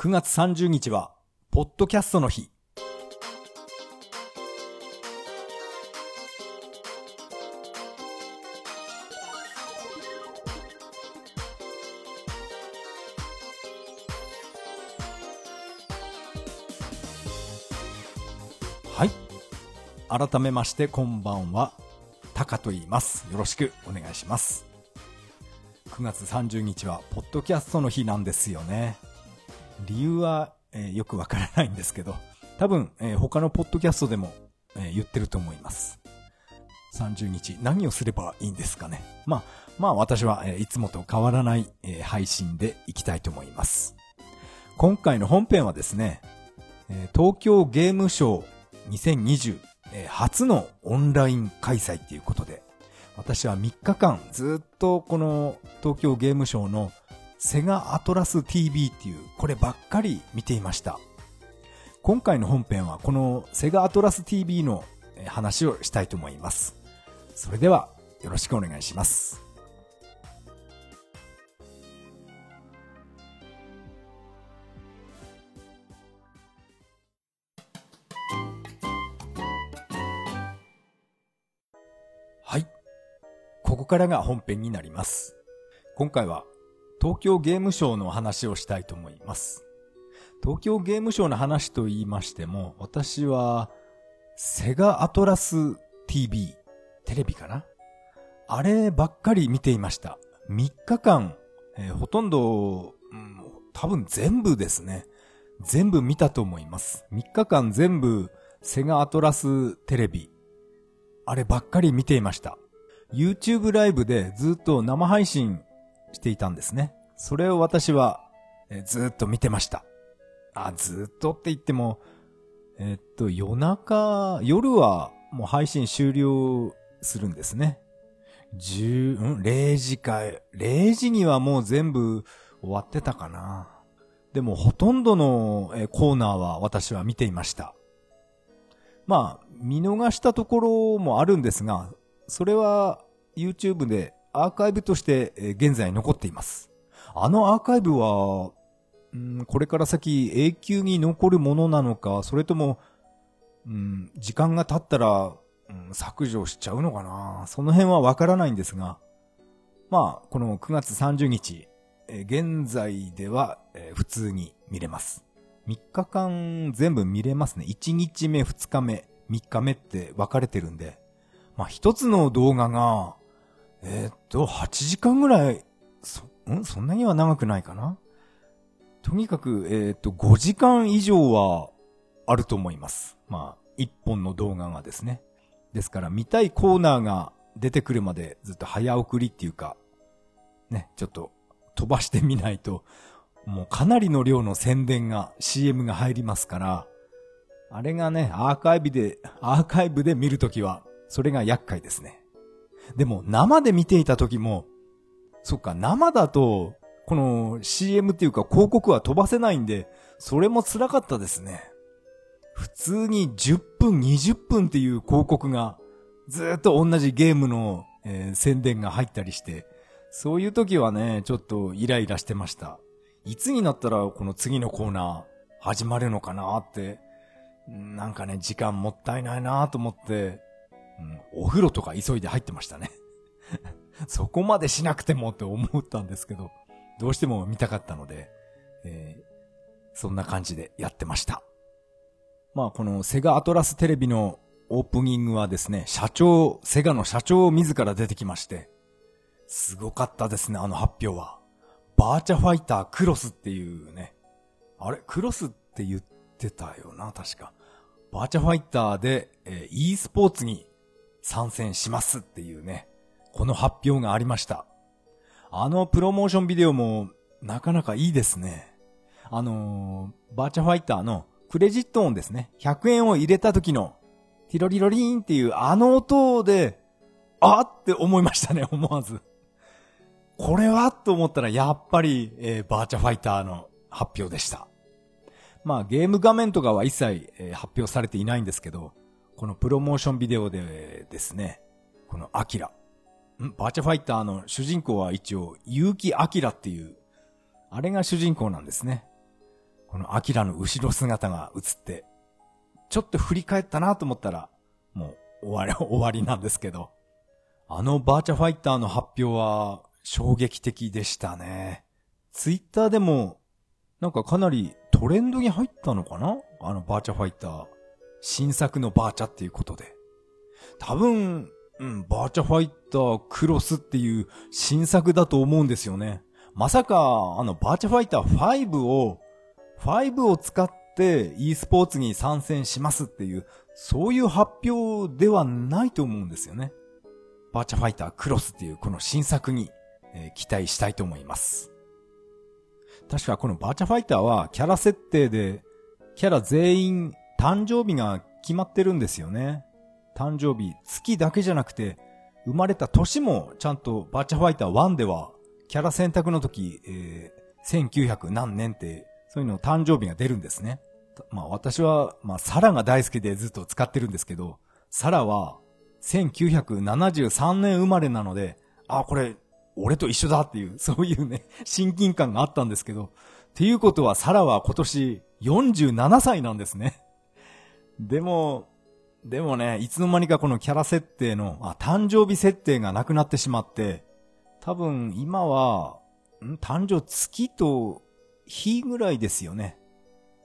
9月30日は、ポッドキャストの日。はい。改めましてこんばんは。タカと言います。よろしくお願いします。9月30日は、ポッドキャストの日なんですよね。理由は、えー、よくわからないんですけど、多分、えー、他のポッドキャストでも、えー、言ってると思います。30日、何をすればいいんですかね。まあ、まあ私は、えー、いつもと変わらない、えー、配信でいきたいと思います。今回の本編はですね、えー、東京ゲームショー2020、えー、初のオンライン開催っていうことで、私は3日間ずっとこの東京ゲームショーのセガアトラス TV っていう、こればっかり見ていました。今回の本編はこのセガアトラス TV の話をしたいと思います。それではよろしくお願いします。はい。ここからが本編になります。今回は東京ゲームショウの話をしたいと思います。東京ゲームショウの話と言いましても、私は、セガアトラス TV、テレビかな？あればっかり見ていました。3日間、えー、ほとんど、うん、多分全部ですね。全部見たと思います。3日間全部、セガアトラステレビ、あればっかり見ていました。YouTube ライブでずっと生配信していたんですね。それを私は、えずっと見てました。あ、ずっとって言っても、えっと、夜中、夜はもう配信終了するんですね。10、うん ?0 時か、0時にはもう全部終わってたかな。でもほとんどのコーナーは私は見ていました。まあ、見逃したところもあるんですが、それは YouTube でアーカイブとして現在残っています。あのアーカイブは、うん、これから先永久に残るものなのか、それとも、うん、時間が経ったら、うん、削除しちゃうのかなその辺はわからないんですが、まあ、この9月30日、現在では、普通に見れます。3日間全部見れますね。1日目、2日目、3日目って分かれてるんで、まあ一つの動画がえー、っと、8時間ぐらい、そ、ん？そんなには長くないかな？とにかく、えー、っと、5時間以上はあると思います。まあ、一本の動画がですね。ですから、見たいコーナーが出てくるまでずっと早送りっていうか、ね、ちょっと飛ばしてみないと、もうかなりの量の宣伝が、CM が入りますから、あれがね、アーカイブで、アーカイブで見るときは、それが厄介ですね。でも生で見ていた時も、そっか、生だと、この CM っていうか広告は飛ばせないんで、それも辛かったですね。普通に10分、20分っていう広告が、ずっと同じゲームの、えー、宣伝が入ったりして、そういう時はね、ちょっとイライラしてました。いつになったらこの次のコーナー始まるのかなって、なんかね、時間もったいないなと思って、うん、お風呂とか急いで入ってましたね そこまでしなくてもって思ったんですけど、どうしても見たかったので、えー、そんな感じでやってました。まあこのセガアトラステレビのオープニングはですね、社長、セガの社長自ら出てきまして、すごかったですね、あの発表は。バーチャファイタークロスっていうね、あれ？クロスって言ってたよな、確か。バーチャファイターで、えー、e スポーツに参戦しますっていうね、この発表がありました。あのプロモーションビデオもなかなかいいですね。あのー、バーチャファイターのクレジット音ですね。100円を入れた時の、ティロリロリーンっていうあの音で、あって思いましたね、思わず。これはと思ったらやっぱり、えー、バーチャファイターの発表でした。まあゲーム画面とかは一切、えー、発表されていないんですけど、このプロモーションビデオでですね、このアキラ。バーチャファイターの主人公は一応、結城アキラっていう、あれが主人公なんですね。このアキラの後ろ姿が映って、ちょっと振り返ったなと思ったら、もう終わり、終わりなんですけど。あのバーチャファイターの発表は衝撃的でしたね。ツイッターでも、なんかかなりトレンドに入ったのかな？あのバーチャファイター。新作のバーチャっていうことで。多分、うん、バーチャファイタークロスっていう新作だと思うんですよね。まさか、あの、バーチャファイター5を、5を使って e スポーツに参戦しますっていう、そういう発表ではないと思うんですよね。バーチャファイタークロスっていうこの新作に、えー、期待したいと思います。確かこのバーチャファイターはキャラ設定で、キャラ全員誕生日が決まってるんですよね。誕生日、月だけじゃなくて、生まれた年もちゃんとバーチャファイター1では、キャラ選択の時、えー、1900何年って、そういうの誕生日が出るんですね。まあ私は、まあサラが大好きでずっと使ってるんですけど、サラは1973年生まれなので、あ、これ、俺と一緒だっていう、そういうね、親近感があったんですけど、っていうことはサラは今年47歳なんですね。でも、でもね、いつの間にかこのキャラ設定の、あ、誕生日設定がなくなってしまって、多分今は、ん？誕生月と日ぐらいですよね。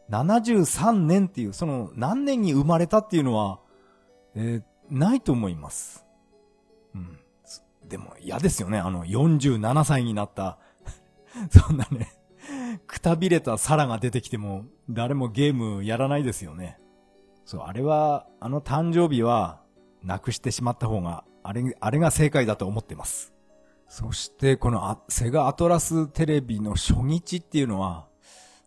73年っていう、その何年に生まれたっていうのは、えー、ないと思います。うん。でも嫌ですよね。あの47歳になった そんなねくたびれたサラが出てきても誰もゲームやらないですよね。そう、あれは、あの誕生日は、なくしてしまった方が、あれ、あれが正解だと思ってます。そして、このセガアトラステレビの初日っていうのは、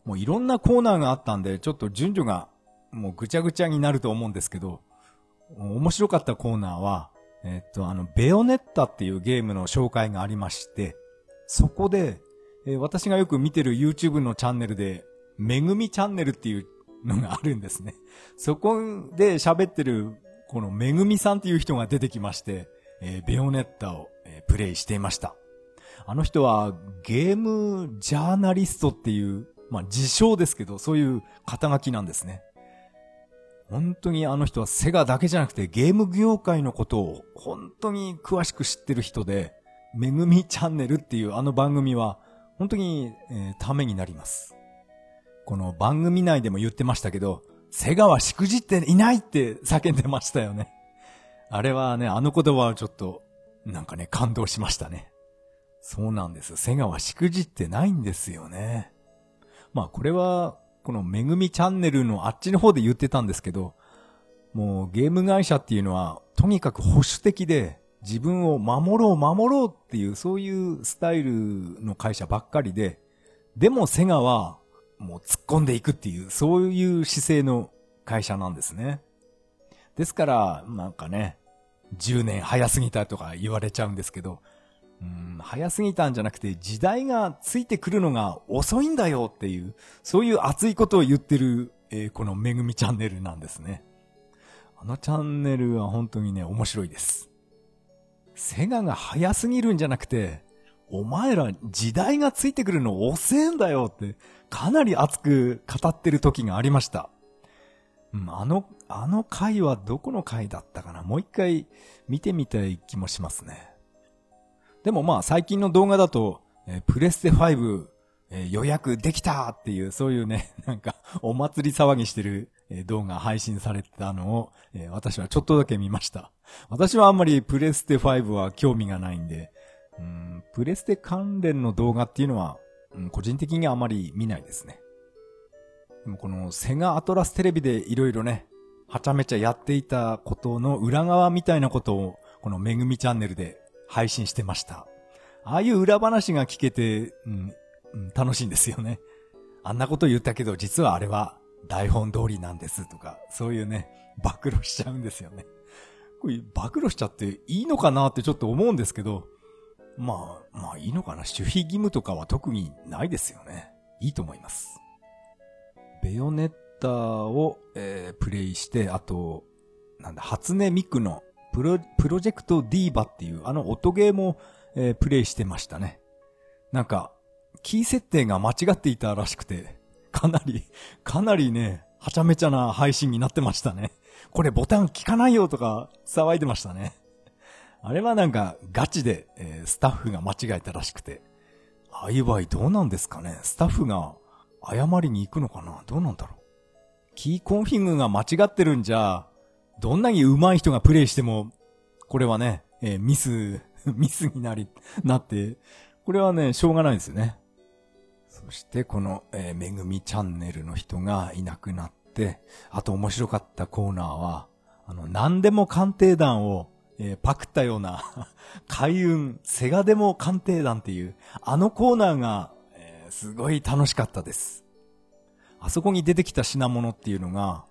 もういろんなコーナーがあったんで、ちょっと順序がもうぐちゃぐちゃになると思うんですけど、面白かったコーナーは、えっと、あの、ベヨネッタっていうゲームの紹介がありまして、そこで、えー、私がよく見てる YouTube のチャンネルで、めぐみチャンネルっていうのがあるんですね。そこで喋ってる、このめぐみさんっていう人が出てきまして、えー、ベヨネッタを、えー、プレイしていました。あの人はゲームジャーナリストっていう、まあ自称ですけど、そういう肩書きなんですね。本当にあの人はセガだけじゃなくてゲーム業界のことを本当に詳しく知ってる人で、めぐみチャンネルっていうあの番組は本当に、えー、ためになります。この番組内でも言ってましたけど、セガはしくじっていないって叫んでましたよね。あれはね、あの言葉はちょっと、なんかね、感動しましたね。そうなんです。セガはしくじってないんですよね。まあこれは、このめぐみチャンネルのあっちの方で言ってたんですけど、もうゲーム会社っていうのは、とにかく保守的で、自分を守ろう守ろうっていう、そういうスタイルの会社ばっかりで、でもセガはもう突っ込んでいくっていう、そういう姿勢の会社なんですね。ですから、なんかね、10年早すぎたとか言われちゃうんですけど、うん、早すぎたんじゃなくて時代がついてくるのが遅いんだよっていう、そういう熱いことを言ってる、えー、このめぐみチャンネルなんですね。あのチャンネルは本当にね、面白いです。セガが早すぎるんじゃなくて、お前ら時代がついてくるの遅えんだよって、かなり熱く語ってる時がありました。あの、あの回はどこの回だったかな？もう一回見てみたい気もしますね。でもまあ最近の動画だと、えー、プレステ5、えー、予約できたっていう、そういうね、なんかお祭り騒ぎしてる、動画配信されてたのを、え私はちょっとだけ見ました。私はあんまりプレステ5は興味がないんで、うん、プレステ関連の動画っていうのは個人的にはあまり見ないですね。でもこのセガアトラステレビでいろいろね、はちゃめちゃやっていたことの裏側みたいなことを、このめぐみチャンネルで配信してました。ああいう裏話が聞けて、うん、うん、楽しいんですよね。あんなこと言ったけど、実はあれは台本通りなんですとか、そういうね、暴露しちゃうんですよね。これ暴露しちゃっていいのかなってちょっと思うんですけど、まあ、まあいいのかな。守秘義務とかは特にないですよね。いいと思います。ベヨネッタを、えー、プレイして、あと、なんだ、初音ミクのプロ、プロジェクトディーバっていうあの音ゲーも、えー、プレイしてましたね。なんか、キー設定が間違っていたらしくて、かなり、かなりね、はちゃめちゃな配信になってましたね。これボタン効かないよとか騒いでましたね。あれはなんかガチで、えー、スタッフが間違えたらしくて。ああいう場合どうなんですかねスタッフが謝りに行くのかなどうなんだろうキーコンフィグが間違ってるんじゃ、どんなに上手い人がプレイしても、これはね、えー、ミス、ミスになり、なって、これはね、しょうがないですよね。そしてこの、えー、めぐみチャンネルの人がいなくなって、あと面白かったコーナーは、あの、何でも鑑定団を、えー、パクったような 開運、セガでも鑑定団っていう、あのコーナーが、えー、すごい楽しかったです。あそこに出てきた品物っていうのが、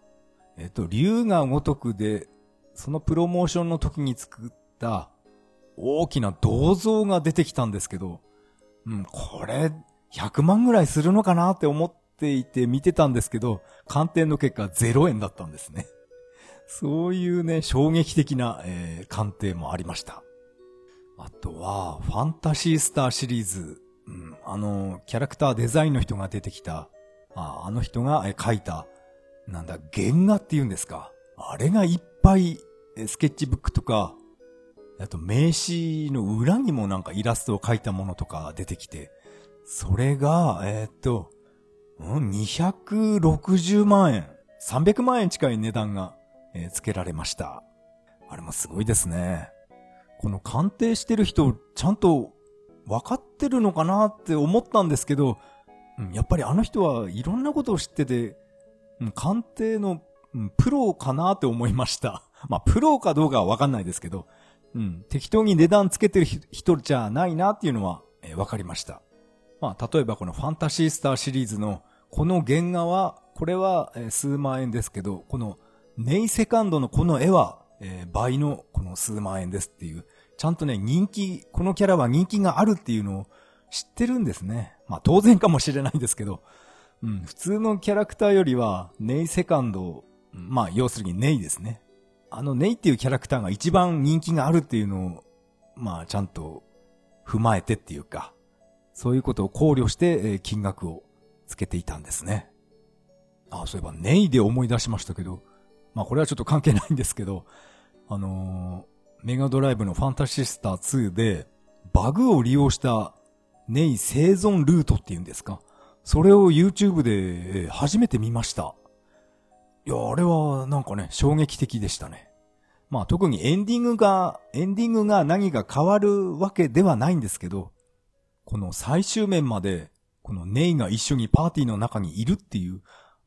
えっ、と、竜が如くで、そのプロモーションの時に作った大きな銅像が出てきたんですけど、うん、これ、100万ぐらいするのかなって思っていて見てたんですけど、鑑定の結果0円だったんですね。そういうね、衝撃的な、えー、鑑定もありました。あとは、ファンタシースターシリーズ、うん、あの、キャラクターデザインの人が出てきた、ああの人が、え書いた、なんだ、原画って言うんですか。あれがいっぱい、スケッチブックとか、あと名刺の裏にもなんかイラストを描いたものとか出てきて、それが、えー、っと、うん、260万円、300万円近い値段が、えー、付けられました。あれもすごいですね。この鑑定してる人、ちゃんと分かってるのかなって思ったんですけど、やっぱりあの人はいろんなことを知ってて、鑑定の、プロかなって思いました。まあ、プロかどうかはわかんないですけど、うん、適当に値段つけてる人じゃないなっていうのは、えー、わかりました。まあ、例えばこのファンタシースターシリーズのこの原画は、これは、数万円ですけど、このネイセカンドのこの絵は、えー、倍のこの数万円ですっていう、ちゃんとね、人気、このキャラは人気があるっていうのを知ってるんですね。まあ当然かもしれないんですけど、うん、普通のキャラクターよりは、ネイセカンド、まあ要するにネイですね。あのネイっていうキャラクターが一番人気があるっていうのを、まあちゃんと踏まえてっていうか、そういうことを考慮して、え金額をつけていたんですね。あ、そういえばネイで思い出しましたけど、まあこれはちょっと関係ないんですけど、あのー、メガドライブのファンタシスター2で、バグを利用したネイ生存ルートっていうんですか？それを YouTube で初めて見ました。いや、あれはなんかね、衝撃的でしたね。まあ特にエンディングが、エンディングが何が変わるわけではないんですけど、この最終面まで、このネイが一緒にパーティーの中にいるっていう、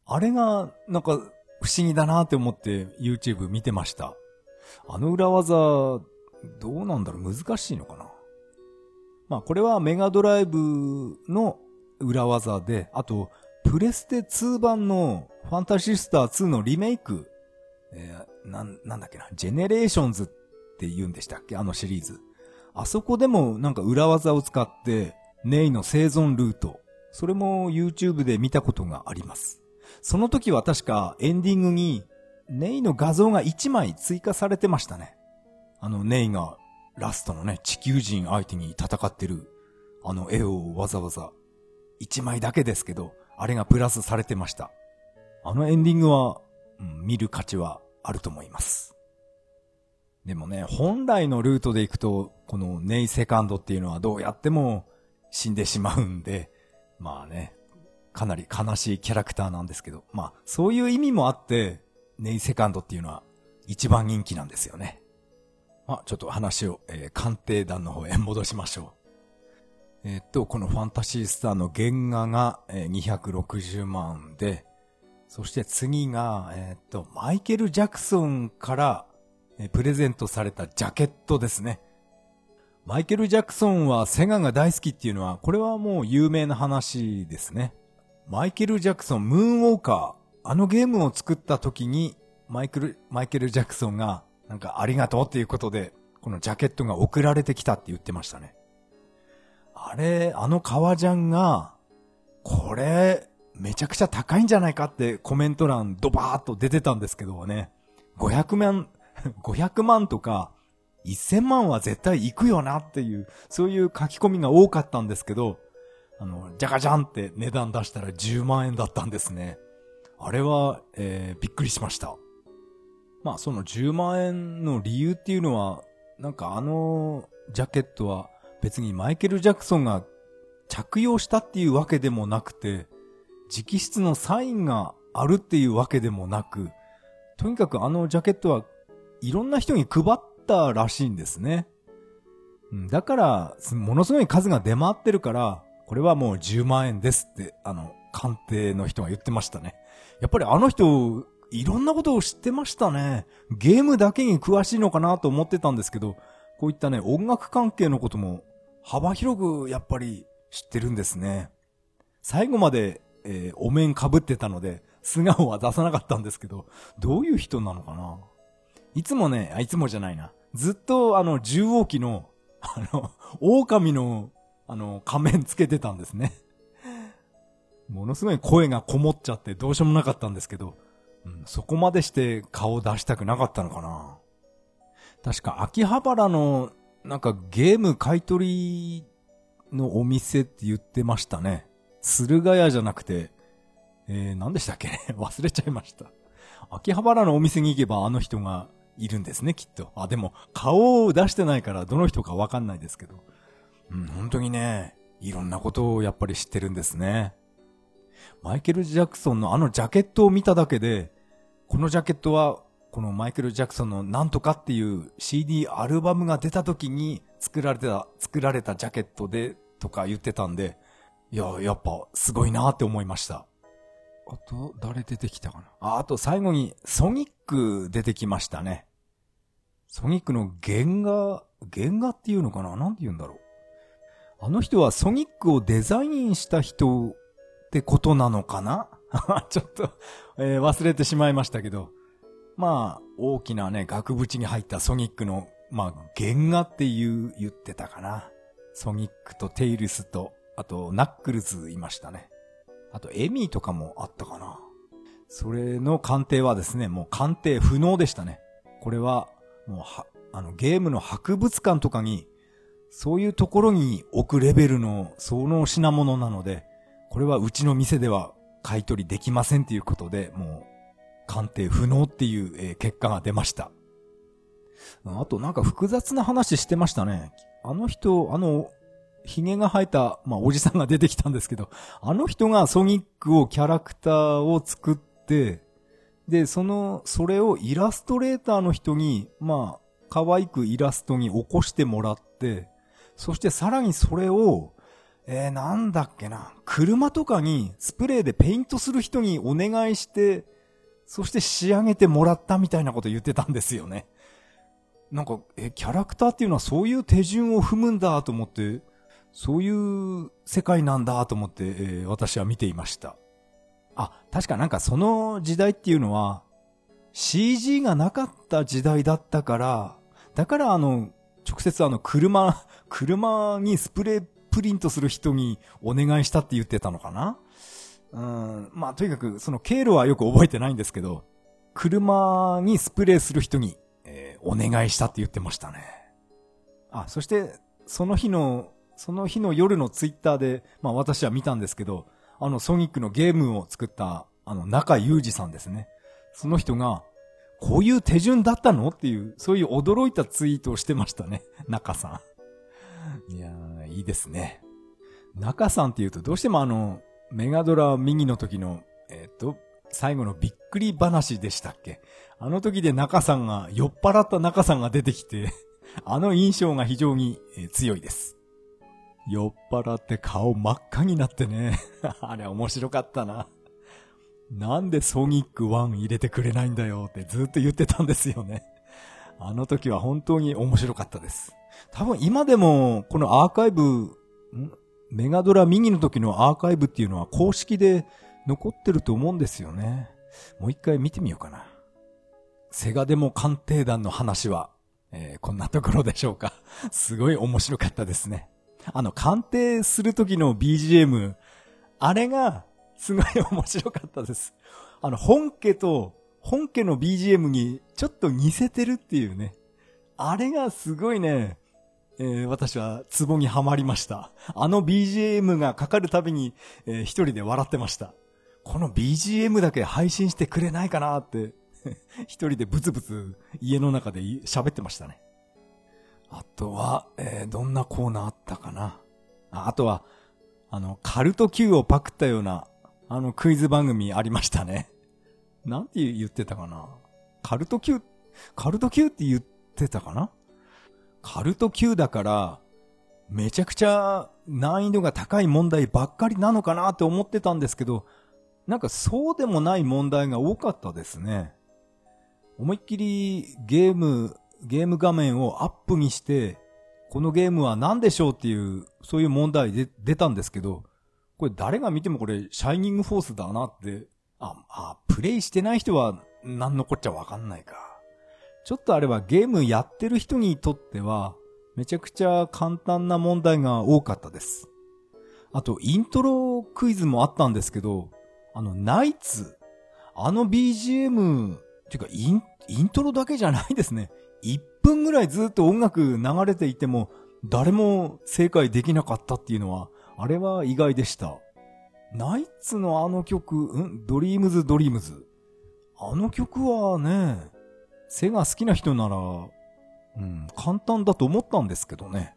あれがなんか不思議だなって思って YouTube 見てました。あの裏技、どうなんだろう？難しいのかな？まあこれはメガドライブの裏技で、あと、プレステ2版のファンタシスター2のリメイク、えー、な、なんだっけな、ジェネレーションズって言うんでしたっけ？あのシリーズ。あそこでもなんか裏技を使って、ネイの生存ルート、それも YouTube で見たことがあります。その時は確かエンディングに、ネイの画像が1枚追加されてましたね。あの、ネイがラストのね、地球人相手に戦ってる、あの絵をわざわざ、1枚だけですけど、あれがプラスされてました。あのエンディングは、うん、見る価値はあると思います。でもね、本来のルートで行くと、このネイセカンドっていうのはどうやっても死んでしまうんで、まあね、かなり悲しいキャラクターなんですけど、まあそういう意味もあって、ネイセカンドっていうのは一番人気なんですよね。まあちょっと話を、えー、鑑定団の方へ戻しましょう。えー、っと、このファンタシースターの原画が、えー、260万で、そして次が、えー、っと、マイケル・ジャクソンから、えー、プレゼントされたジャケットですね。マイケル・ジャクソンはセガが大好きっていうのは、これはもう有名な話ですね。マイケル・ジャクソン、ムーンウォーカー、あのゲームを作った時に、マイケル、マイケル・ジャクソンが、なんかありがとうっていうことで、このジャケットが送られてきたって言ってましたね。あれ、あの革ジャンが、これ、めちゃくちゃ高いんじゃないかってコメント欄ドバーっと出てたんですけどね。500万、500万とか、1000万は絶対行くよなっていう、そういう書き込みが多かったんですけど、あの、じゃがじゃんって値段出したら10万円だったんですね。あれは、えー、びっくりしました。まあその10万円の理由っていうのは、なんかあのジャケットは別にマイケル・ジャクソンが着用したっていうわけでもなくて、直筆のサインがあるっていうわけでもなく、とにかくあのジャケットはいろんな人に配ったらしいんですね。だから、ものすごい数が出回ってるから、これはもう10万円ですって、あの、鑑定の人が言ってましたね。やっぱりあの人、いろんなことを知ってましたね。ゲームだけに詳しいのかなと思ってたんですけど、こういったね、音楽関係のことも幅広くやっぱり知ってるんですね。最後まで、えー、お面被ってたので、素顔は出さなかったんですけど、どういう人なのかないつもね、あ、いつもじゃないな。ずっとあの、重王機の、あの、狼の、あの、仮面つけてたんですね。ものすごい声がこもっちゃってどうしようもなかったんですけど、うん、そこまでして顔を出したくなかったのかな。確か秋葉原のなんかゲーム買い取りのお店って言ってましたね。駿河屋じゃなくて、えー、何でしたっけ？ね 忘れちゃいました。秋葉原のお店に行けばあの人がいるんですね、きっと。あ、でも、顔を出してないからどの人かわかんないですけど。うん、本当にね、いろんなことをやっぱり知ってるんですね。マイケル・ジャクソンのあのジャケットを見ただけで、このジャケットはこのマイケル・ジャクソンのなんとかっていう CD アルバムが出た時に作られた、作られたジャケットでとか言ってたんで、いや、やっぱすごいなって思いました。あと、誰出てきたかな？あ、あと最後にソニック出てきましたね。ソニックの原画、原画っていうのかな？なんて言うんだろう。あの人はソニックをデザインした人ってことなのかな？ちょっと、えー、忘れてしまいましたけど。まあ、大きなね、額縁に入ったソニックの、まあ、原画っていう、言ってたかな。ソニックとテイルスと、あと、ナックルズいましたね。あと、エミーとかもあったかな。それの鑑定はですね、もう鑑定不能でしたね。これは、もうは、あの、ゲームの博物館とかに、そういうところに置くレベルの、その品物なので、これはうちの店では買い取りできませんっていうことで、もう鑑定不能っていう、結果が出ました。あとなんか複雑な話してましたね。あの人、あの、髭が生えた、まあ、おじさんが出てきたんですけど、あの人がソニックをキャラクターを作って、で、その、それをイラストレーターの人に、まあ、可愛くイラストに起こしてもらって、そしてさらにそれを、えー、なんだっけな、車とかにスプレーでペイントする人にお願いして、そして仕上げてもらったみたいなこと言ってたんですよね。なんか、え、キャラクターっていうのはそういう手順を踏むんだと思って、そういう世界なんだと思って、えー、私は見ていました。あ、確かなんかその時代っていうのは、CG がなかった時代だったから、だからあの、直接あの車、車にスプレープリントする人にお願いしたって言ってたのかな？うん、まあとにかくその経路はよく覚えてないんですけど、車にスプレーする人に、えー、お願いしたって言ってましたね。あ、そしてその日の、その日の夜のツイッターで、まあ私は見たんですけど、あのソニックのゲームを作ったあの中裕二さんですね。その人が、こういう手順だったの？っていう、そういう驚いたツイートをしてましたね。中さん。いやー、いいですね。中さんって言うとどうしてもあの、メガドラ右の時の、えっ、と、最後のびっくり話でしたっけ？あの時で中さんが、酔っ払った中さんが出てきて あの印象が非常に、え強いです。酔っ払って顔真っ赤になってね あれ面白かったな。なんでソニック1入れてくれないんだよってずっと言ってたんですよね。あの時は本当に面白かったです。多分今でもこのアーカイブ、メガドラミニの時のアーカイブっていうのは公式で残ってると思うんですよね。もう一回見てみようかな。セガデモ鑑定団の話は、えー、こんなところでしょうか。すごい面白かったですね。あの、鑑定する時の BGM、あれが、すごい面白かったです。あの、本家と、本家の BGM にちょっと似せてるっていうね。あれがすごいね、えー、私はツボにはまりました。あの BGM がかかるたびに、えー、一人で笑ってました。この BGM だけ配信してくれないかなって 一人でブツブツ家の中で喋ってましたね。あとは、えー、どんなコーナーあったかな。ああとは、あの、カルト Q をパクったような、あのクイズ番組ありましたね。なんて言ってたかな？カルト Q、カルト Q って言ってたかな？カルト Q だから、めちゃくちゃ難易度が高い問題ばっかりなのかなって思ってたんですけど、なんかそうでもない問題が多かったですね。思いっきりゲーム、ゲーム画面をアップにして、このゲームは何でしょうっていう、そういう問題で出たんですけど、これ誰が見てもこれ、シャイニングフォースだなって、あ、あ、プレイしてない人は何のこっちゃわかんないか。ちょっとあれはゲームやってる人にとっては、めちゃくちゃ簡単な問題が多かったです。あと、イントロクイズもあったんですけど、あの、ナイツ、あの BGM、ていうか、イン、イントロだけじゃないですね。1分ぐらいずっと音楽流れていても、誰も正解できなかったっていうのは、あれは意外でした。ナイツのあの曲、ん？ドリームズドリームズ。あの曲はね、セガ好きな人なら、うん、簡単だと思ったんですけどね。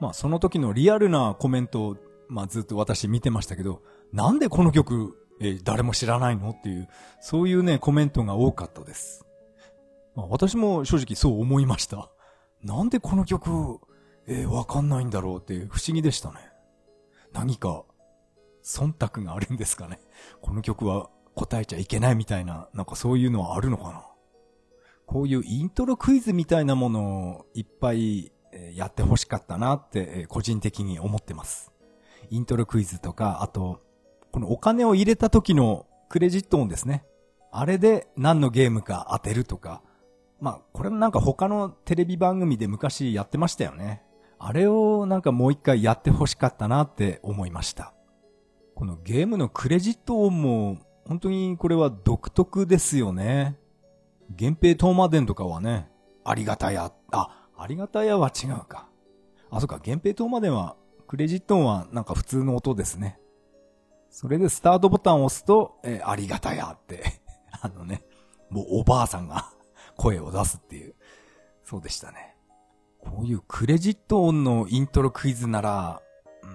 まあその時のリアルなコメントを、まあずっと私見てましたけど、なんでこの曲、え、誰も知らないのっていう、そういうね、コメントが多かったです。まあ、私も正直そう思いました。なんでこの曲、えー、わかんないんだろうって不思議でしたね。何か、忖度があるんですかね。この曲は答えちゃいけないみたいな、なんかそういうのはあるのかな。こういうイントロクイズみたいなものをいっぱいやってほしかったなって個人的に思ってます。イントロクイズとか、あと、このお金を入れた時のクレジット音ですね。あれで何のゲームか当てるとか。まあ、これもなんか他のテレビ番組で昔やってましたよね。あれをなんかもう一回やってほしかったなって思いました。このゲームのクレジット音も本当にこれは独特ですよね。源平東馬伝とかはね、ありがたや、あ、ありがたやは違うか。あ、そっか、源平東馬伝は、クレジット音はなんか普通の音ですね。それでスタートボタンを押すと、え、ありがたやって あのね、もうおばあさんが声を出すっていう、そうでしたね。こういうクレジット音のイントロクイズなら、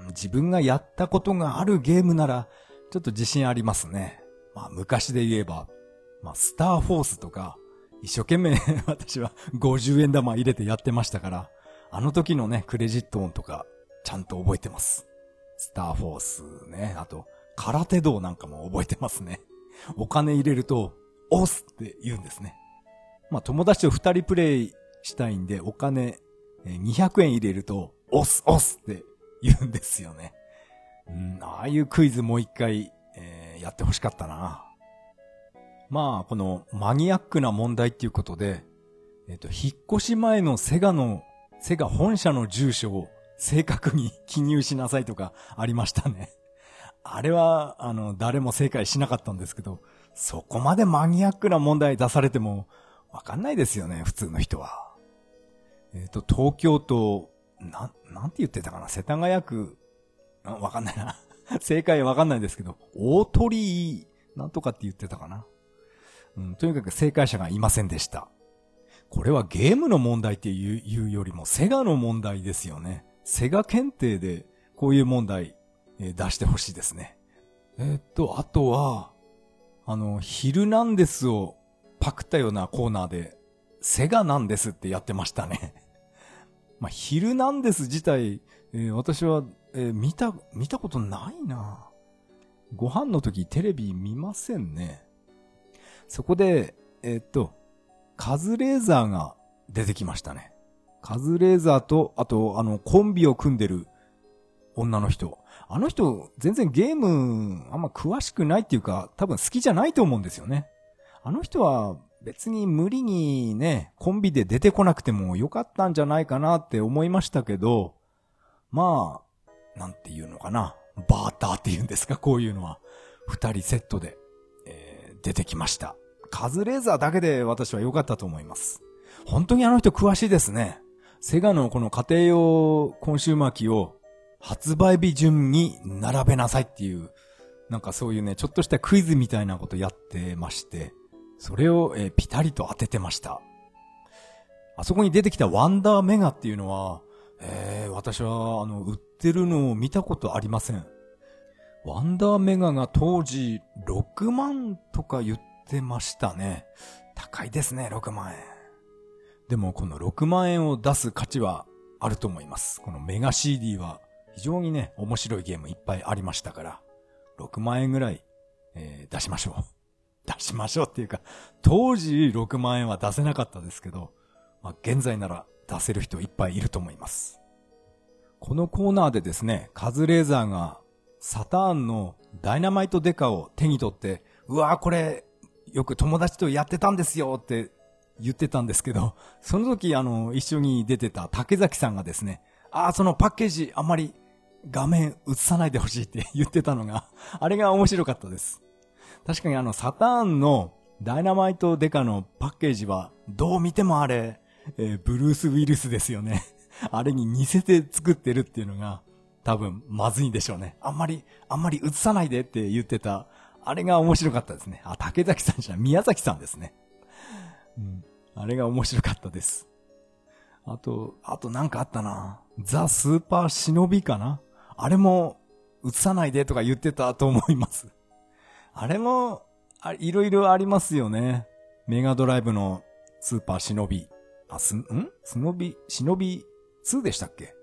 自分がやったことがあるゲームなら、ちょっと自信ありますね。まあ昔で言えば、まあスターフォースとか、一生懸命 私は50円玉入れてやってましたから、あの時のね、クレジット音とか、ちゃんと覚えてます。スターフォースね、あと、空手道なんかも覚えてますね。お金入れると、押すって言うんですね。まあ友達と二人プレイしたいんで、お金200円入れると、押す押すって言うんですよね。うん、ああいうクイズもう一回、えー、やってほしかったな。まあ、このマニアックな問題っていうことで、えっ、と、引っ越し前のセガの、セガ本社の住所を正確に記入しなさいとかありましたね。あれは、あの、誰も正解しなかったんですけど、そこまでマニアックな問題出されても、わかんないですよね、普通の人は。えっ、と、東京都、なん、なんて言ってたかな？世田谷区、わかんないな。正解わかんないですけど、大鳥居なんとかって言ってたかな？うん、とにかく正解者がいませんでした。これはゲームの問題っていうよりもセガの問題ですよね。セガ検定でこういう問題、えー、出してほしいですね。えー、っと、あとは、あの、ヒルナンデスをパクったようなコーナーで、セガなんですってやってましたね。まあ、ヒルナンデス自体、えー、私は、えー、見た、見たことないなご飯の時テレビ見ませんね。そこで、えっと、カズレーザーが出てきましたね。カズレーザーと、あと、あの、コンビを組んでる女の人。あの人、全然ゲーム、あんま詳しくないっていうか、多分好きじゃないと思うんですよね。あの人は別に無理にね、コンビで出てこなくてもよかったんじゃないかなって思いましたけど、まあ、なんていうのかな。バーターって言うんですか、こういうのは。二人セットでえ。出てきました。カズレーザーだけで私は良かったと思います。本当にあの人詳しいですね。セガのこの家庭用コンシューマー機を発売日順に並べなさいっていう、なんかそういうね、ちょっとしたクイズみたいなことやってまして、それを、えー、ピタリと当ててました。あそこに出てきたワンダーメガっていうのは、えー、私は、あの、売ってるのを見たことありません。ワンダーメガが当時6万とか言ってましたね。高いですね、6万円。でもこの6万円を出す価値はあると思います。このメガ CD は非常にね、面白いゲームいっぱいありましたから、6万円ぐらい、えー、出しましょう。出しましょうっていうか、当時6万円は出せなかったですけど、まあ、現在なら出せる人いっぱいいると思います。このコーナーでですね、カズレーザーがサターンのダイナマイトデカを手に取って、うわーこれ、よく友達とやってたんですよって言ってたんですけど、その時あの、一緒に出てた竹崎さんがですね、ああ、そのパッケージあんまり画面映さないでほしいって言ってたのが、あれが面白かったです。確かにあの、サターンのダイナマイトデカのパッケージは、どう見てもあれ、えー、ブルース・ウィルスですよね。あれに似せて作ってるっていうのが、多分、まずいんでしょうね。あんまり、あんまり映さないでって言ってた、あれが面白かったですね。あ、竹崎さんじゃない、宮崎さんですね。うん。あれが面白かったです。あと、あとなんかあったな。ザ・スーパー忍びかなあれも、映さないでとか言ってたと思います。あれも、あいろいろありますよね。メガドライブのスーパー忍び。あ、す、ん？忍び、忍び2でしたっけ？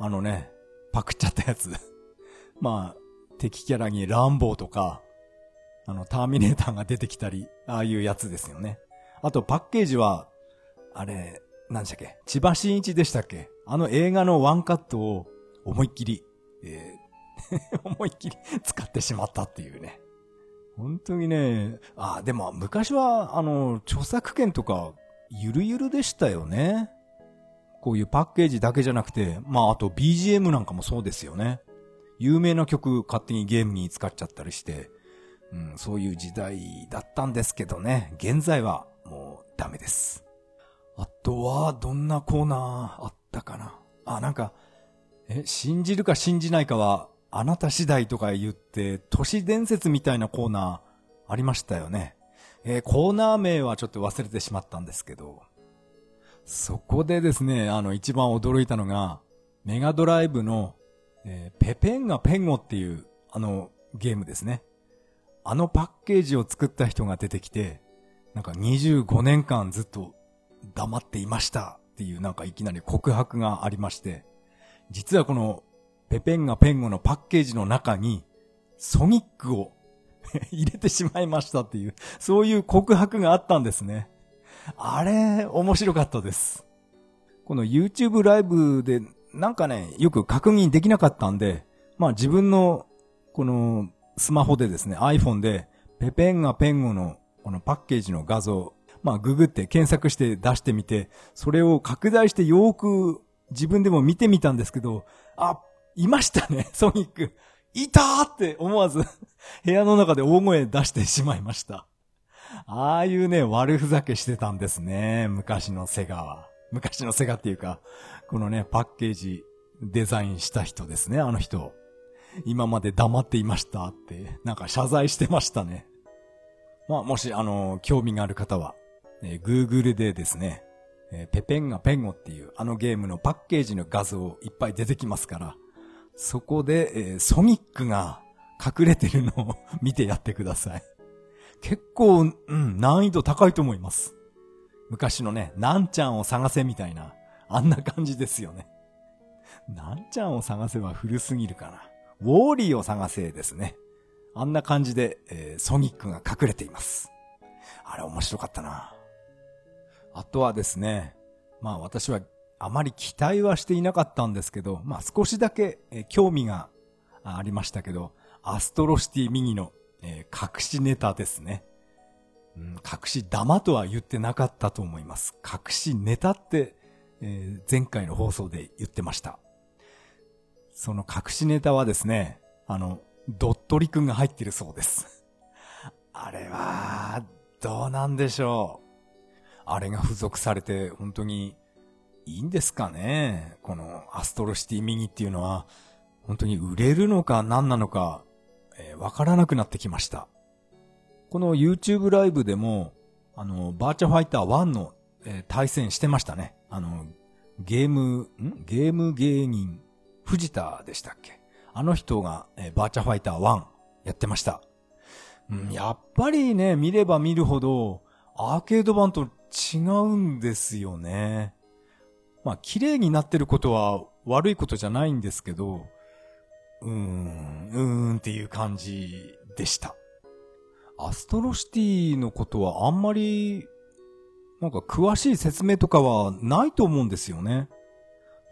あのね、パクっちゃったやつ。まあ、敵キャラにランボーとか、あの、ターミネーターが出てきたり、ああいうやつですよね。あと、パッケージは、あれ、何でしたっけ？千葉真一でしたっけ？あの映画のワンカットを思いっきり、えー 思いっきり使ってしまったっていうね。本当にね、あ、でも昔は、あの、著作権とか、ゆるゆるでしたよね。こういうパッケージだけじゃなくて、まああと BGM なんかもそうですよね。有名な曲勝手にゲームに使っちゃったりして、うん、そういう時代だったんですけどね、現在はもうダメです。あとは、どんなコーナーあったかな。あ、なんか、え、信じるか信じないかは、あなた次第とか言って、都市伝説みたいなコーナーありましたよね。えー、コーナー名はちょっと忘れてしまったんですけど、そこでですね、あの、一番驚いたのが、メガドライブの、えー、ペペンガペンゴっていう、あの、ゲームですね。あのパッケージを作った人が出てきて、なんか25年間ずっと黙っていましたっていうなんかいきなり告白がありまして、実はこのペペンガペンゴのパッケージの中にソニックを 入れてしまいましたっていう、そういう告白があったんですね。あれ、面白かったです。この YouTube ライブでなんかね、よく確認できなかったんで、まあ自分のこのスマホでですね、iPhone でペペンガペンゴのこのパッケージの画像、まあググって検索して出してみて、それを拡大してよーく自分でも見てみたんですけど、あ、いましたね、ソニック。いたーって思わず 部屋の中で大声出してしまいました。ああいうね、悪ふざけしてたんですね。昔のセガは。昔のセガっていうか、このね、パッケージデザインした人ですね、あの人。今まで黙っていましたって、なんか謝罪してましたね。まあ、もし、あの、興味がある方は、えー、Google でですね、えー、ペペンガペンゴっていうあのゲームのパッケージの画像いっぱい出てきますから、そこで、えー、ソニックが隠れてるのを 見てやってください。結構、うん、難易度高いと思います。昔のね、なんちゃんを探せみたいな、あんな感じですよね。なんちゃんを探せは古すぎるかな。ウォーリーを探せですね。あんな感じで、えー、ソニックが隠れています。あれ面白かったな。あとはですね、まあ私はあまり期待はしていなかったんですけど、まあ少しだけ、え、興味がありましたけど、アストロシティミニのえー、隠しネタですね。うん、隠し玉とは言ってなかったと思います。隠しネタって、えー、前回の放送で言ってました。その隠しネタはですね、あの、ドットリくんが入ってるそうです。あれは、どうなんでしょう。あれが付属されて、本当に、いいんですかね？このアストロシティミニっていうのは、本当に売れるのか何なのか、えー、わからなくなってきました。この YouTube ライブでも、あの、バーチャファイター1の、えー、対戦してましたね。あの、ゲーム、ん？ゲーム芸人、藤田でしたっけ？あの人が、えー、バーチャファイター1やってました。うん、やっぱりね、見れば見るほど、アーケード版と違うんですよね。まあ、綺麗になってることは悪いことじゃないんですけど、うーん、うーんっていう感じでした。アストロシティのことはあんまり、なんか詳しい説明とかはないと思うんですよね。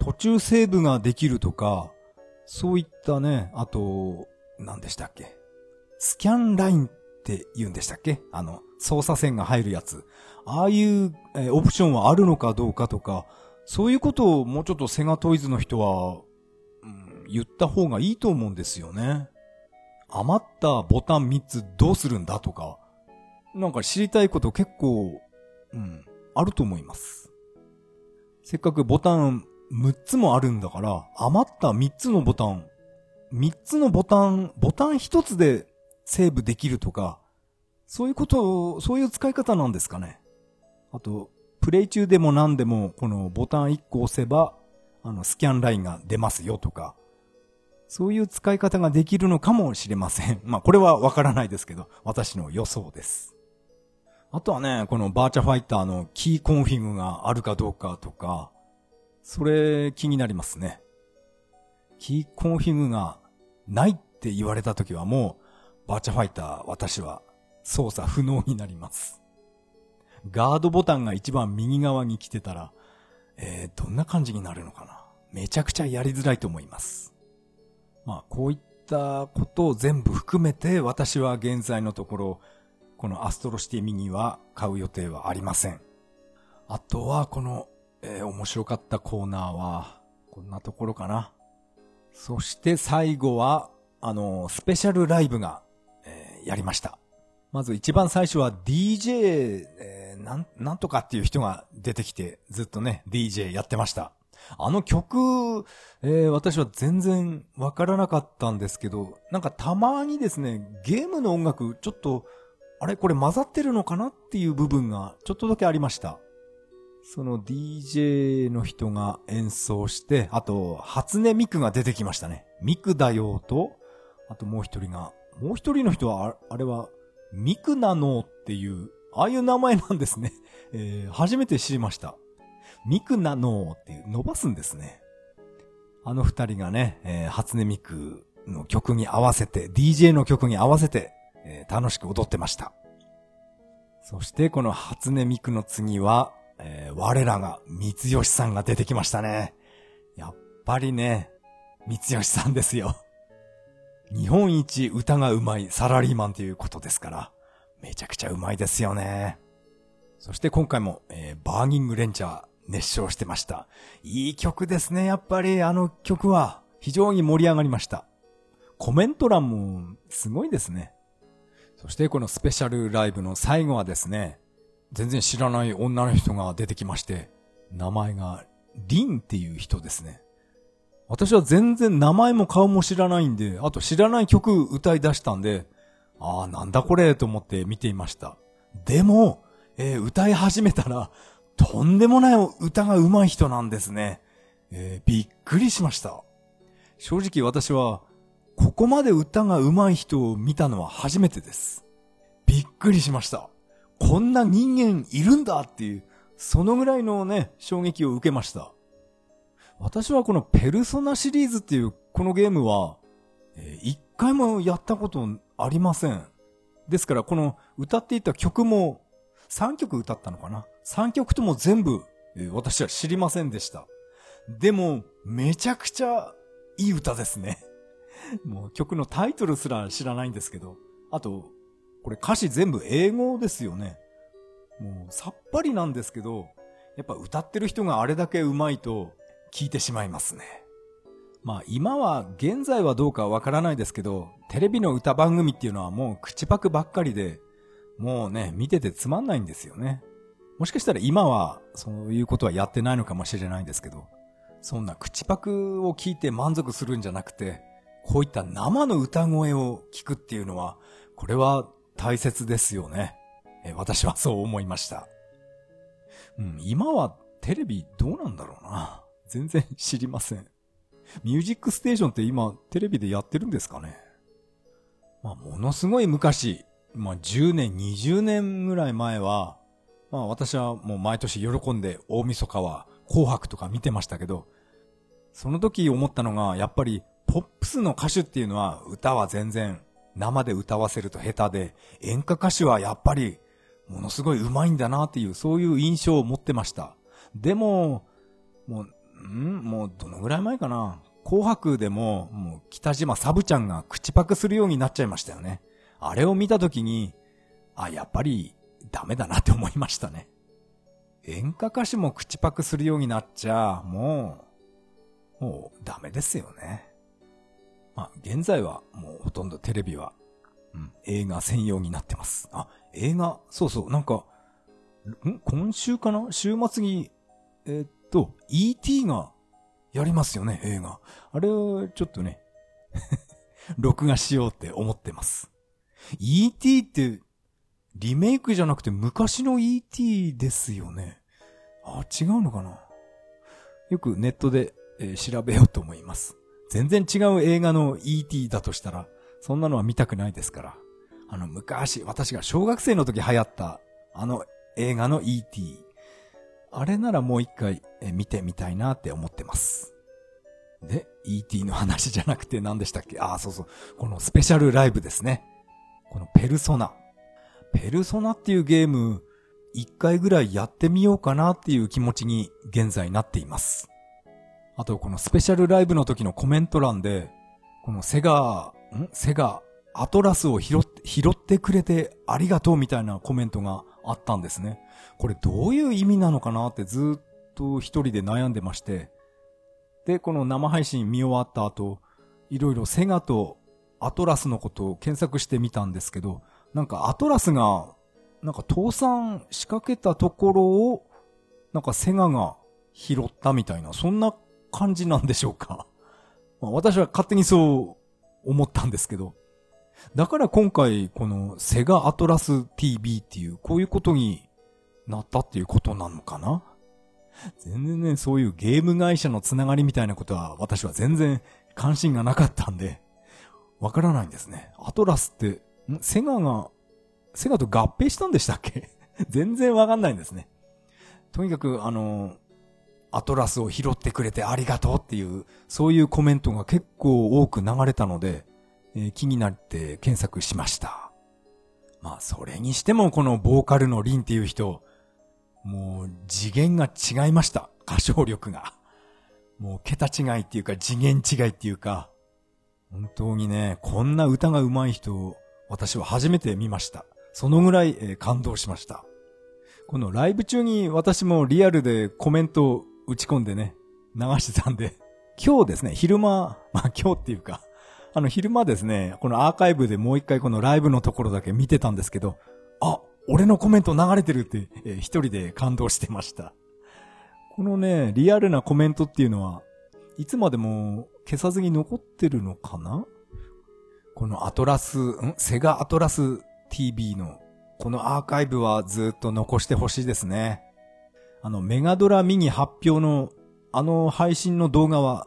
途中セーブができるとか、そういったね、あと、何でしたっけ？スキャンラインって言うんでしたっけ？あの、操作線が入るやつ。ああいう、えオプションはあるのかどうかとか、そういうことをもうちょっとセガトイズの人は、うん、言った方がいいと思うんですよね。余ったボタン3つどうするんだとか、なんか知りたいこと結構、うん、あると思います。せっかくボタン6つもあるんだから、余った3つのボタン、3つのボタン、ボタン1つでセーブできるとか、そういうことを、そういう使い方なんですかね。あと、プレイ中でも何でも、このボタン1個押せば、あの、スキャンラインが出ますよとか、そういう使い方ができるのかもしれません。まあ、これはわからないですけど、私の予想です。あとはね、このバーチャファイターのキーコンフィグがあるかどうかとか、それ気になりますね。キーコンフィグがないって言われた時はもう、バーチャファイター私は操作不能になります。ガードボタンが一番右側に来てたら、えー、どんな感じになるのかな？めちゃくちゃやりづらいと思います。まあ、こういったことを全部含めて、私は現在のところ、このアストロシティミニは買う予定はありません。あとは、この、えー、面白かったコーナーは、こんなところかな。そして最後は、あの、スペシャルライブが、えー、やりました。まず一番最初は DJ、えー、なん、なんとかっていう人が出てきて、ずっとね、DJ やってました。あの曲、えー、私は全然わからなかったんですけど、なんかたまにですね、ゲームの音楽、ちょっと、あれこれ混ざってるのかなっていう部分がちょっとだけありました。その DJ の人が演奏して、あと、初音ミクが出てきましたね。ミクだよと、あともう一人が、もう一人の人は、あれは、ミクナノーっていう、ああいう名前なんですね。えー、初めて知りました。ミクナノーっていう伸ばすんですね。あの二人がね、えー、初音ミクの曲に合わせて、DJ の曲に合わせて、えー、楽しく踊ってました。そしてこの初音ミクの次は、えー、我らが三吉さんが出てきましたね。やっぱりね、三吉さんですよ。日本一歌が上手いサラリーマンということですから、めちゃくちゃ上手いですよね。そして今回も、えー、バーニングレンジャー熱唱してました。いい曲ですね、やっぱりあの曲は非常に盛り上がりました。コメント欄もすごいですね。そしてこのスペシャルライブの最後はですね、全然知らない女の人が出てきまして、名前がリンっていう人ですね。私は全然名前も顔も知らないんで、あと知らない曲歌い出したんで、ああ、なんだこれと思って見ていました。でも、えー、歌い始めたら、とんでもない歌が上手い人なんですね。えー、びっくりしました。正直私は、ここまで歌が上手い人を見たのは初めてです。びっくりしました。こんな人間いるんだっていう、そのぐらいのね、衝撃を受けました。私はこのペルソナシリーズっていうこのゲームは、一回もやったことありません。ですからこの歌っていた曲も3曲歌ったのかな ?3 曲とも全部、私は知りませんでした。でも、めちゃくちゃいい歌ですね。もう曲のタイトルすら知らないんですけど。あと、これ歌詞全部英語ですよね。もうさっぱりなんですけど、やっぱ歌ってる人があれだけ上手いと聞いてしまいますね。まあ今は現在はどうかわからないですけど、テレビの歌番組っていうのはもう口パクばっかりで、もうね、見ててつまんないんですよね。もしかしたら今はそういうことはやってないのかもしれないんですけど、そんな口パクを聞いて満足するんじゃなくて、こういった生の歌声を聞くっていうのは、これは大切ですよね。え私はそう思いました。うん、今はテレビどうなんだろうな。全然知りません。ミュージックステーションって今テレビでやってるんですかね？まあ、ものすごい昔、まあ、10年、20年ぐらい前は、まあ、私はもう毎年喜んで大晦日は紅白とか見てましたけど、その時思ったのが、やっぱりポップスの歌手っていうのは歌は全然生で歌わせると下手で、演歌歌手はやっぱりものすごい上手いんだなっていう、そういう印象を持ってました。でも、もう、ん？もうどのぐらい前かな？紅白でも、もう北島サブちゃんが口パクするようになっちゃいましたよね。あれを見たときに、あ、やっぱりダメだなって思いましたね。演歌歌手も口パクするようになっちゃ、もう、もうダメですよね。まあ、現在はもうほとんどテレビは、うん、映画専用になってます。あ、映画、そうそう、なんか、ん？今週かな？週末に、えー、っと、E.T. がやりますよね、映画。あれをちょっとね 録画しようって思ってます。E.T. ってリメイクじゃなくて昔の E.T. ですよね。あ、違うのかな？よくネットで、えー、調べようと思います。全然違う映画の E.T. だとしたら、そんなのは見たくないですから。あの昔、私が小学生の時流行った、あの映画の E.T. あれならもう一回、見てみたいなって思ってます。で、E.T. の話じゃなくて何でしたっけ？ああ、そうそう。このスペシャルライブですね。このペルソナ。ペルソナっていうゲーム、一回ぐらいやってみようかなっていう気持ちに現在なっています。あと、このスペシャルライブの時のコメント欄で、このセガ、ん？セガ、アトラスを拾って、拾ってくれてありがとうみたいなコメントがあったんですね。これどういう意味なのかなってずっと一人で悩んでまして。で、この生配信見終わった後、いろいろセガとアトラスのことを検索してみたんですけど、なんかアトラスが、なんか倒産仕掛けたところを、なんかセガが拾ったみたいな、そんな感じなんでしょうか。まあ、私は勝手にそう思ったんですけど。だから今回、このセガアトラス TV っていう、こういうことになったっていうことなのかな？全然ね、そういうゲーム会社のつながりみたいなことは私は全然関心がなかったんで、わからないんですね。アトラスって、セガが、セガと合併したんでしたっけ？全然わかんないんですね。とにかく、あの、アトラスを拾ってくれてありがとうっていう、そういうコメントが結構多く流れたので、えー、気になって検索しました。まあ、それにしてもこのボーカルのリンっていう人、もう次元が違いました。歌唱力が。もう桁違いっていうか次元違いっていうか、本当にね、こんな歌が上手い人を私は初めて見ました。そのぐらい、えー、感動しました。このライブ中に私もリアルでコメントを打ち込んでね、流してたんで、今日ですね、昼間、まあ今日っていうか、あの昼間ですね、このアーカイブでもう一回このライブのところだけ見てたんですけど、あ、俺のコメント流れてるって、えー、一人で感動してました。このね、リアルなコメントっていうのは、いつまでも消さずに残ってるのかな？このアトラス、ん？セガアトラス TV のこのアーカイブはずっと残してほしいですね。あの、メガドラミニ発表のあの配信の動画は、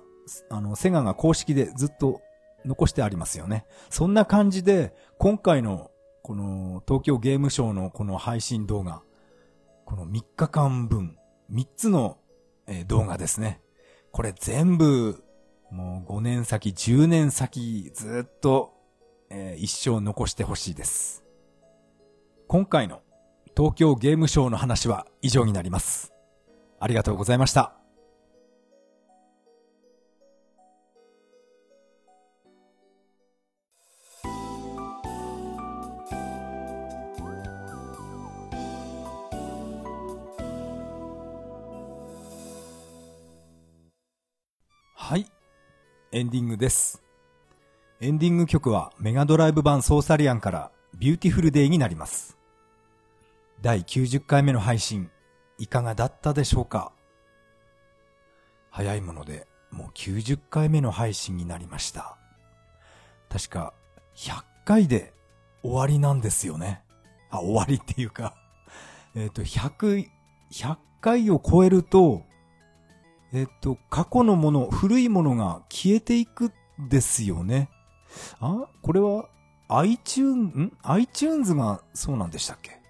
あの、セガが公式でずっと残してありますよね。そんな感じで、今回のこの東京ゲームショウのこの配信動画、この3日間分、3つの動画ですね。これ全部、もう5年先、10年先、ずっと、えー、一生残してほしいです。今回の東京ゲームショウの話は以上になります。ありがとうございました。エンディングです。エンディング曲はメガドライブ版ソーサリアンからビューティフルデイになります。第90回目の配信、いかがだったでしょうか？早いものでもう90回目の配信になりました。確か100回で終わりなんですよね。あ、終わりっていうかえっ、と、100、100回を超えると、えっ、と、過去のもの、古いものが消えていくですよね。あこれは iTunes、ん ?iTunes がそうなんでしたっけ？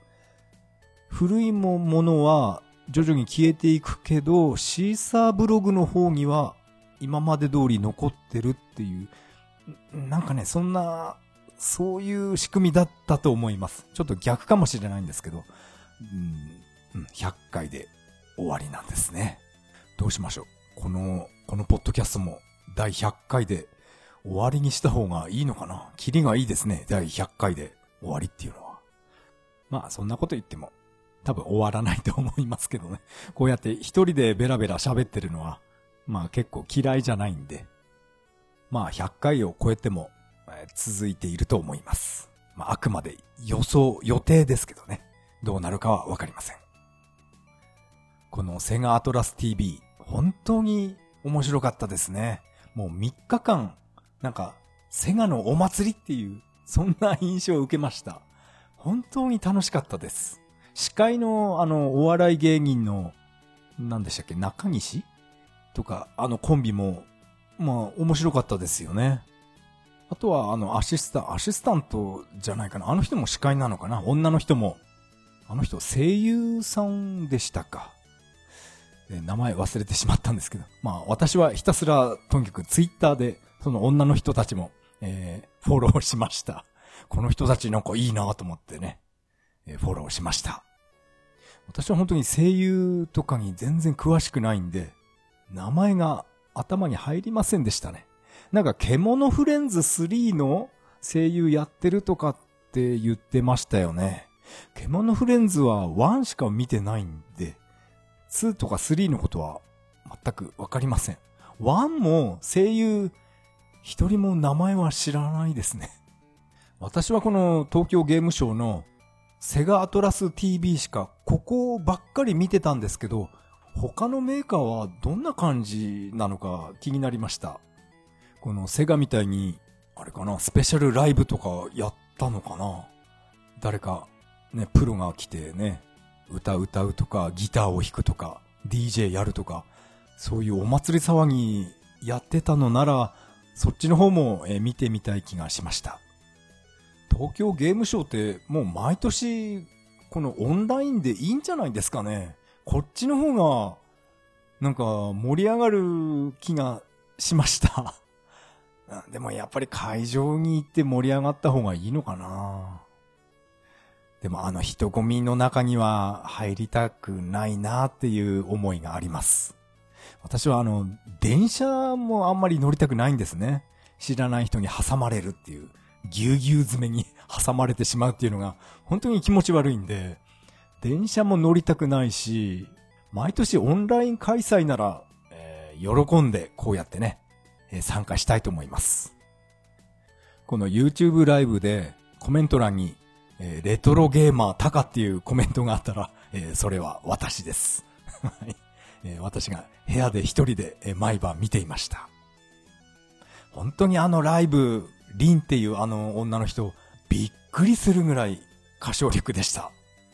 古いものは徐々に消えていくけど、シーサーブログの方には今まで通り残ってるっていう、なんかね、そんな、そういう仕組みだったと思います。ちょっと逆かもしれないんですけど、うん、100回で終わりなんですね。どうしましょう。この、このポッドキャストも第100回で終わりにした方がいいのかな？キリがいいですね。第100回で終わりっていうのは。まあ、そんなこと言っても、多分終わらないと思いますけどね。こうやって一人でベラベラ喋ってるのは、まあ結構嫌いじゃないんで、まあ100回を超えても、え、続いていると思います。まああくまで予想、予定ですけどね。どうなるかはわかりません。このセガアトラス TV、本当に面白かったですね。もう3日間なんか、セガのお祭りっていう、そんな印象を受けました。本当に楽しかったです。司会の、あの、お笑い芸人の、何でしたっけ、中西とか、あのコンビも、まあ、面白かったですよね。あとは、あの、アシスタン、アシスタントじゃないかな。あの人も司会なのかな？女の人も。あの人、声優さんでしたか。名前忘れてしまったんですけど。まあ、私はひたすら、とにかくツイッターでその女の人たちも、えー、フォローしました。この人たちなんかいいなと思ってね、えー、フォローしました。私は本当に声優とかに全然詳しくないんで、名前が頭に入りませんでしたね。なんか、獣フレンズ3の声優やってるとかって言ってましたよね。獣フレンズは1しか見てないんで、2とか3のことは全くわかりません。1も声優一人も名前は知らないですね。私はこの東京ゲームショウのセガアトラス TV しかここばっかり見てたんですけど、他のメーカーはどんな感じなのか気になりました。このセガみたいに、あれかな、スペシャルライブとかやったのかな誰か、ね、プロが来てね、歌歌うとか、ギターを弾くとか、DJ やるとか、そういうお祭り騒ぎやってたのなら、そっちの方も、見てみたい気がしました。東京ゲームショウってもう毎年このオンラインでいいんじゃないですかね。こっちの方がなんか盛り上がる気がしました。でもやっぱり会場に行って盛り上がった方がいいのかな。でもあの人混みの中には入りたくないなっていう思いがあります。私はあの、電車もあんまり乗りたくないんですね。知らない人に挟まれるっていう、ぎゅうぎゅう詰めに 挟まれてしまうっていうのが、本当に気持ち悪いんで、電車も乗りたくないし、毎年オンライン開催なら、えー、喜んでこうやってね、えー、参加したいと思います。この YouTube ライブでコメント欄に、えー、レトロゲーマータカっていうコメントがあったら、えそれは私です。はい。え、私が部屋で一人で、え、毎晩見ていました。本当にあのライブ、リンっていうあの女の人、びっくりするぐらい歌唱力でした。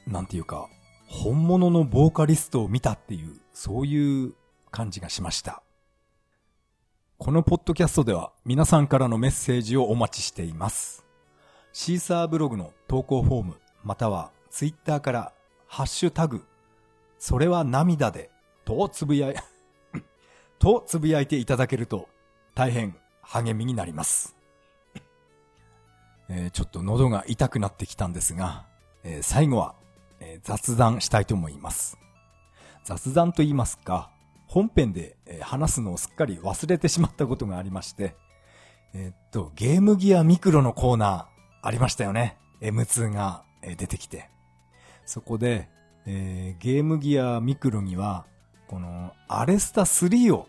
なんていうか、本物のボーカリストを見たっていう、そういう感じがしました。このポッドキャストでは皆さんからのメッセージをお待ちしています。シーサーブログの投稿フォーム、またはツイッターからハッシュタグ、それは涙でとつぶやい、とつぶやいていただけると大変励みになります。えー、ちょっと喉が痛くなってきたんですが、えー、最後は、えー、雑談したいと思います。雑談と言いますか、本編で、話すのをすっかり忘れてしまったことがありまして、えっと、ゲームギアミクロのコーナーありましたよね。M2 が、出てきて。そこで、えゲームギアミクロには、このアレスタ3を、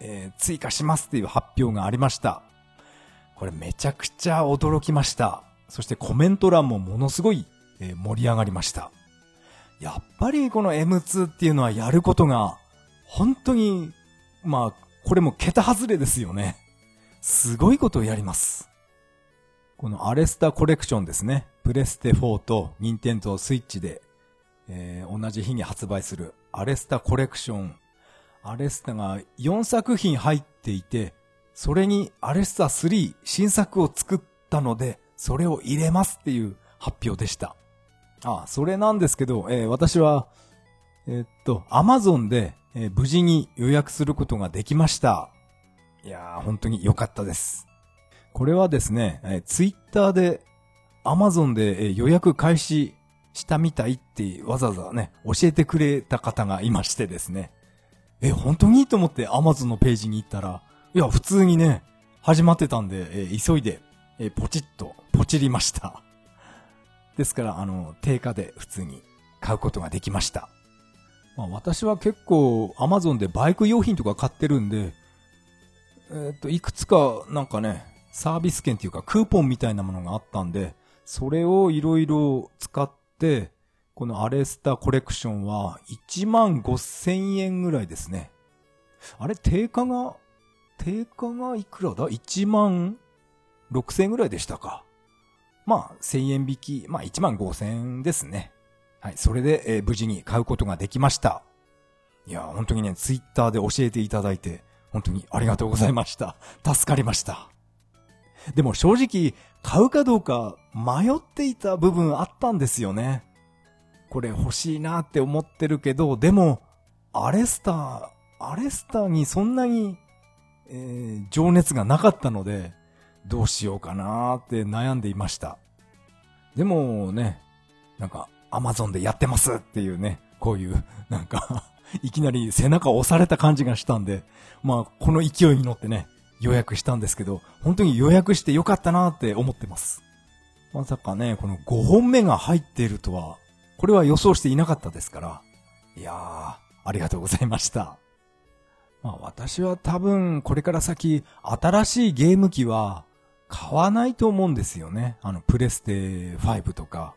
えー、追加しますっていう発表がありました。これめちゃくちゃ驚きました。そしてコメント欄もものすごい、えー、盛り上がりました。やっぱりこの M2 っていうのはやることが、本当に、まあ、これも桁外れですよね。すごいことをやります。このアレスタコレクションですね。プレステ4とニンテンドースイッチで、えー、同じ日に発売するアレスタコレクション。アレスタが4作品入っていて、それにアレスタ3新作を作ったので、それを入れますっていう発表でした。あ、それなんですけど、えー、私は、えー、っと、アマゾンで、えー、無事に予約することができました。いやー、本当に良かったです。これはですね、えー、ツイッターで、アマゾンで、えー、予約開始したみたいってわざわざね、教えてくれた方がいましてですね。え、本当にと思ってアマゾンのページに行ったら、いや、普通にね、始まってたんで、えー、急いで、えー、ポチッと、ポチりました。ですから、あの、定価で普通に買うことができました。まあ、私は結構、アマゾンでバイク用品とか買ってるんで、えっ、と、いくつか、なんかね、サービス券っていうか、クーポンみたいなものがあったんで、それをいろいろ使って、このアレスタコレクションは1万5千円ぐらいですね。あれ、定価が、定価がいくらだ ?1 万6千円ぐらいでしたか。まあ、1000円引き、まあ1万5千円ですね。はい、それで、えー、無事に買うことができました。いや、本当にね、ツイッターで教えていただいて、本当にありがとうございました。助かりました。でも正直、買うかどうか迷っていた部分あったんですよね。これ欲しいなって思ってるけど、でも、アレスター、アレスターにそんなに、えー、情熱がなかったので、どうしようかなって悩んでいました。でもね、なんか、アマゾンでやってますっていうね、こういう、なんかいきなり背中押された感じがしたんで、まあ、この勢いに乗ってね、予約したんですけど、本当に予約してよかったなって思ってます。まさかね、この5本目が入っているとは、これは予想していなかったですから、いやー、ありがとうございました。まあ私は多分これから先新しいゲーム機は買わないと思うんですよね。あのプレステ5とか。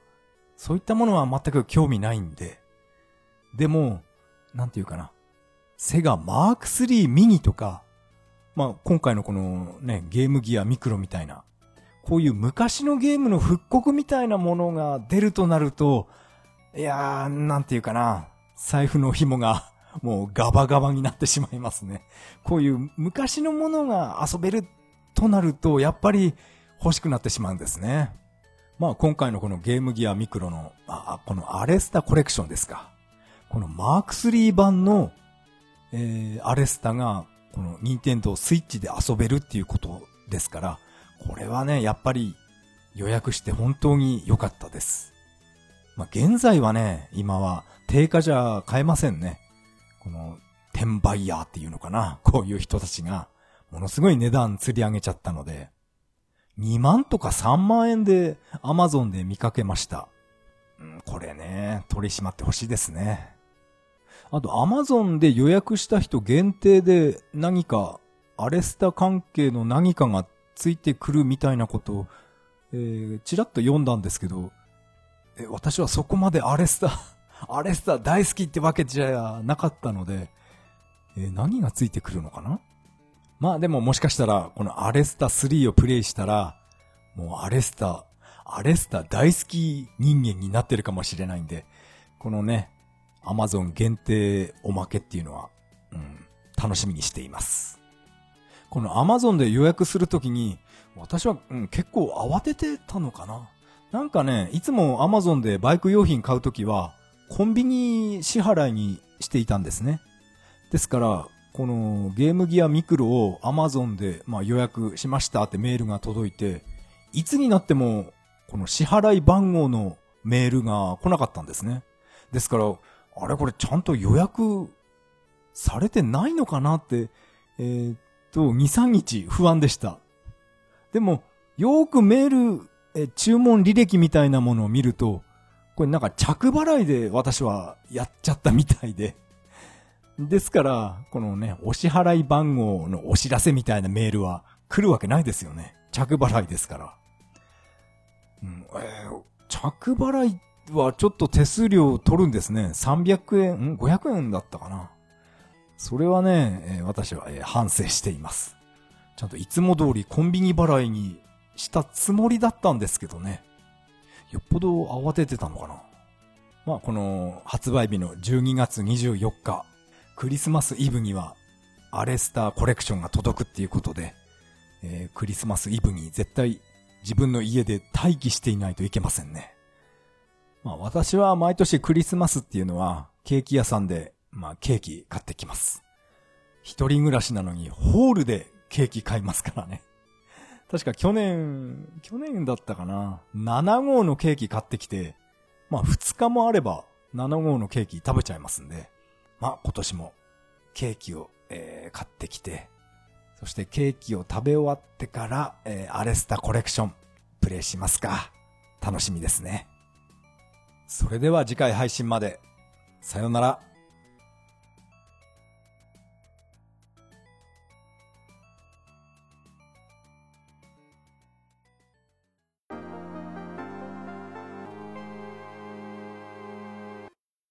そういったものは全く興味ないんで。でも、なんていうかな。セガマーク3ミニとか、まあ今回のこのね、ゲームギアミクロみたいな、こういう昔のゲームの復刻みたいなものが出るとなると、いやー、なんていうかな。財布の紐が もうガバガバになってしまいますね。こういう昔のものが遊べるとなると、やっぱり欲しくなってしまうんですね。まあ今回のこのゲームギアミクロの、あ、このアレスタコレクションですか。このマーク3版の、えー、アレスタが、このニンテンドースイッチで遊べるっていうことですから、これはね、やっぱり予約して本当に良かったです。まあ現在はね、今は定価じゃ買えませんね。この、転売ヤーっていうのかな。こういう人たちが、ものすごい値段釣り上げちゃったので、2万とか3万円で Amazon で見かけました。これね、取り締まってほしいですね。あと Amazon で予約した人限定で何かアレスタ関係の何かがついてくるみたいなことを、えー、ちらっと読んだんですけど、え私はそこまでアレスタ、アレスタ大好きってわけじゃなかったので、えー、何がついてくるのかな？まあでももしかしたら、このアレスタ3をプレイしたら、もうアレスタ、アレスタ大好き人間になってるかもしれないんで、このね、アマゾン限定おまけっていうのは、うん、楽しみにしています。このアマゾンで予約するときに、私は、うん、結構慌ててたのかな。なんかね、いつもアマゾンでバイク用品買うときは、コンビニ支払いにしていたんですね。ですから、このゲームギアミクロを Amazon で、まあ、予約しましたってメールが届いて、いつになってもこの支払い番号のメールが来なかったんですね。ですから、あれこれちゃんと予約されてないのかなって、えー、っと、2、3日不安でした。でも、よーくメール、え、注文履歴みたいなものを見ると、これなんか着払いで私はやっちゃったみたいで、ですから、このね、お支払い番号のお知らせみたいなメールは来るわけないですよね。着払いですから。うん、えー、着払いっはちょっと手数料を取るんですね。300円、ん ?500 円だったかな。それはね、私は、反省しています。ちゃんといつも通りコンビニ払いにしたつもりだったんですけどね。よっぽど慌ててたのかな。まあ、この発売日の12月24日、クリスマスイブにはアレスターコレクションが届くっていうことで、えークリスマスイブに絶対自分の家で待機していないといけませんね。まあ私は毎年クリスマスっていうのはケーキ屋さんで、まあケーキ買ってきます。一人暮らしなのにホールでケーキ買いますからね。確か去年、去年だったかな。7号のケーキ買ってきて、まあ2日もあれば7号のケーキ食べちゃいますんで、まあ今年もケーキを、えー買ってきて、そしてケーキを食べ終わってから、えーアレスタコレクションプレイしますか。楽しみですね。それでは次回配信まで。さようなら。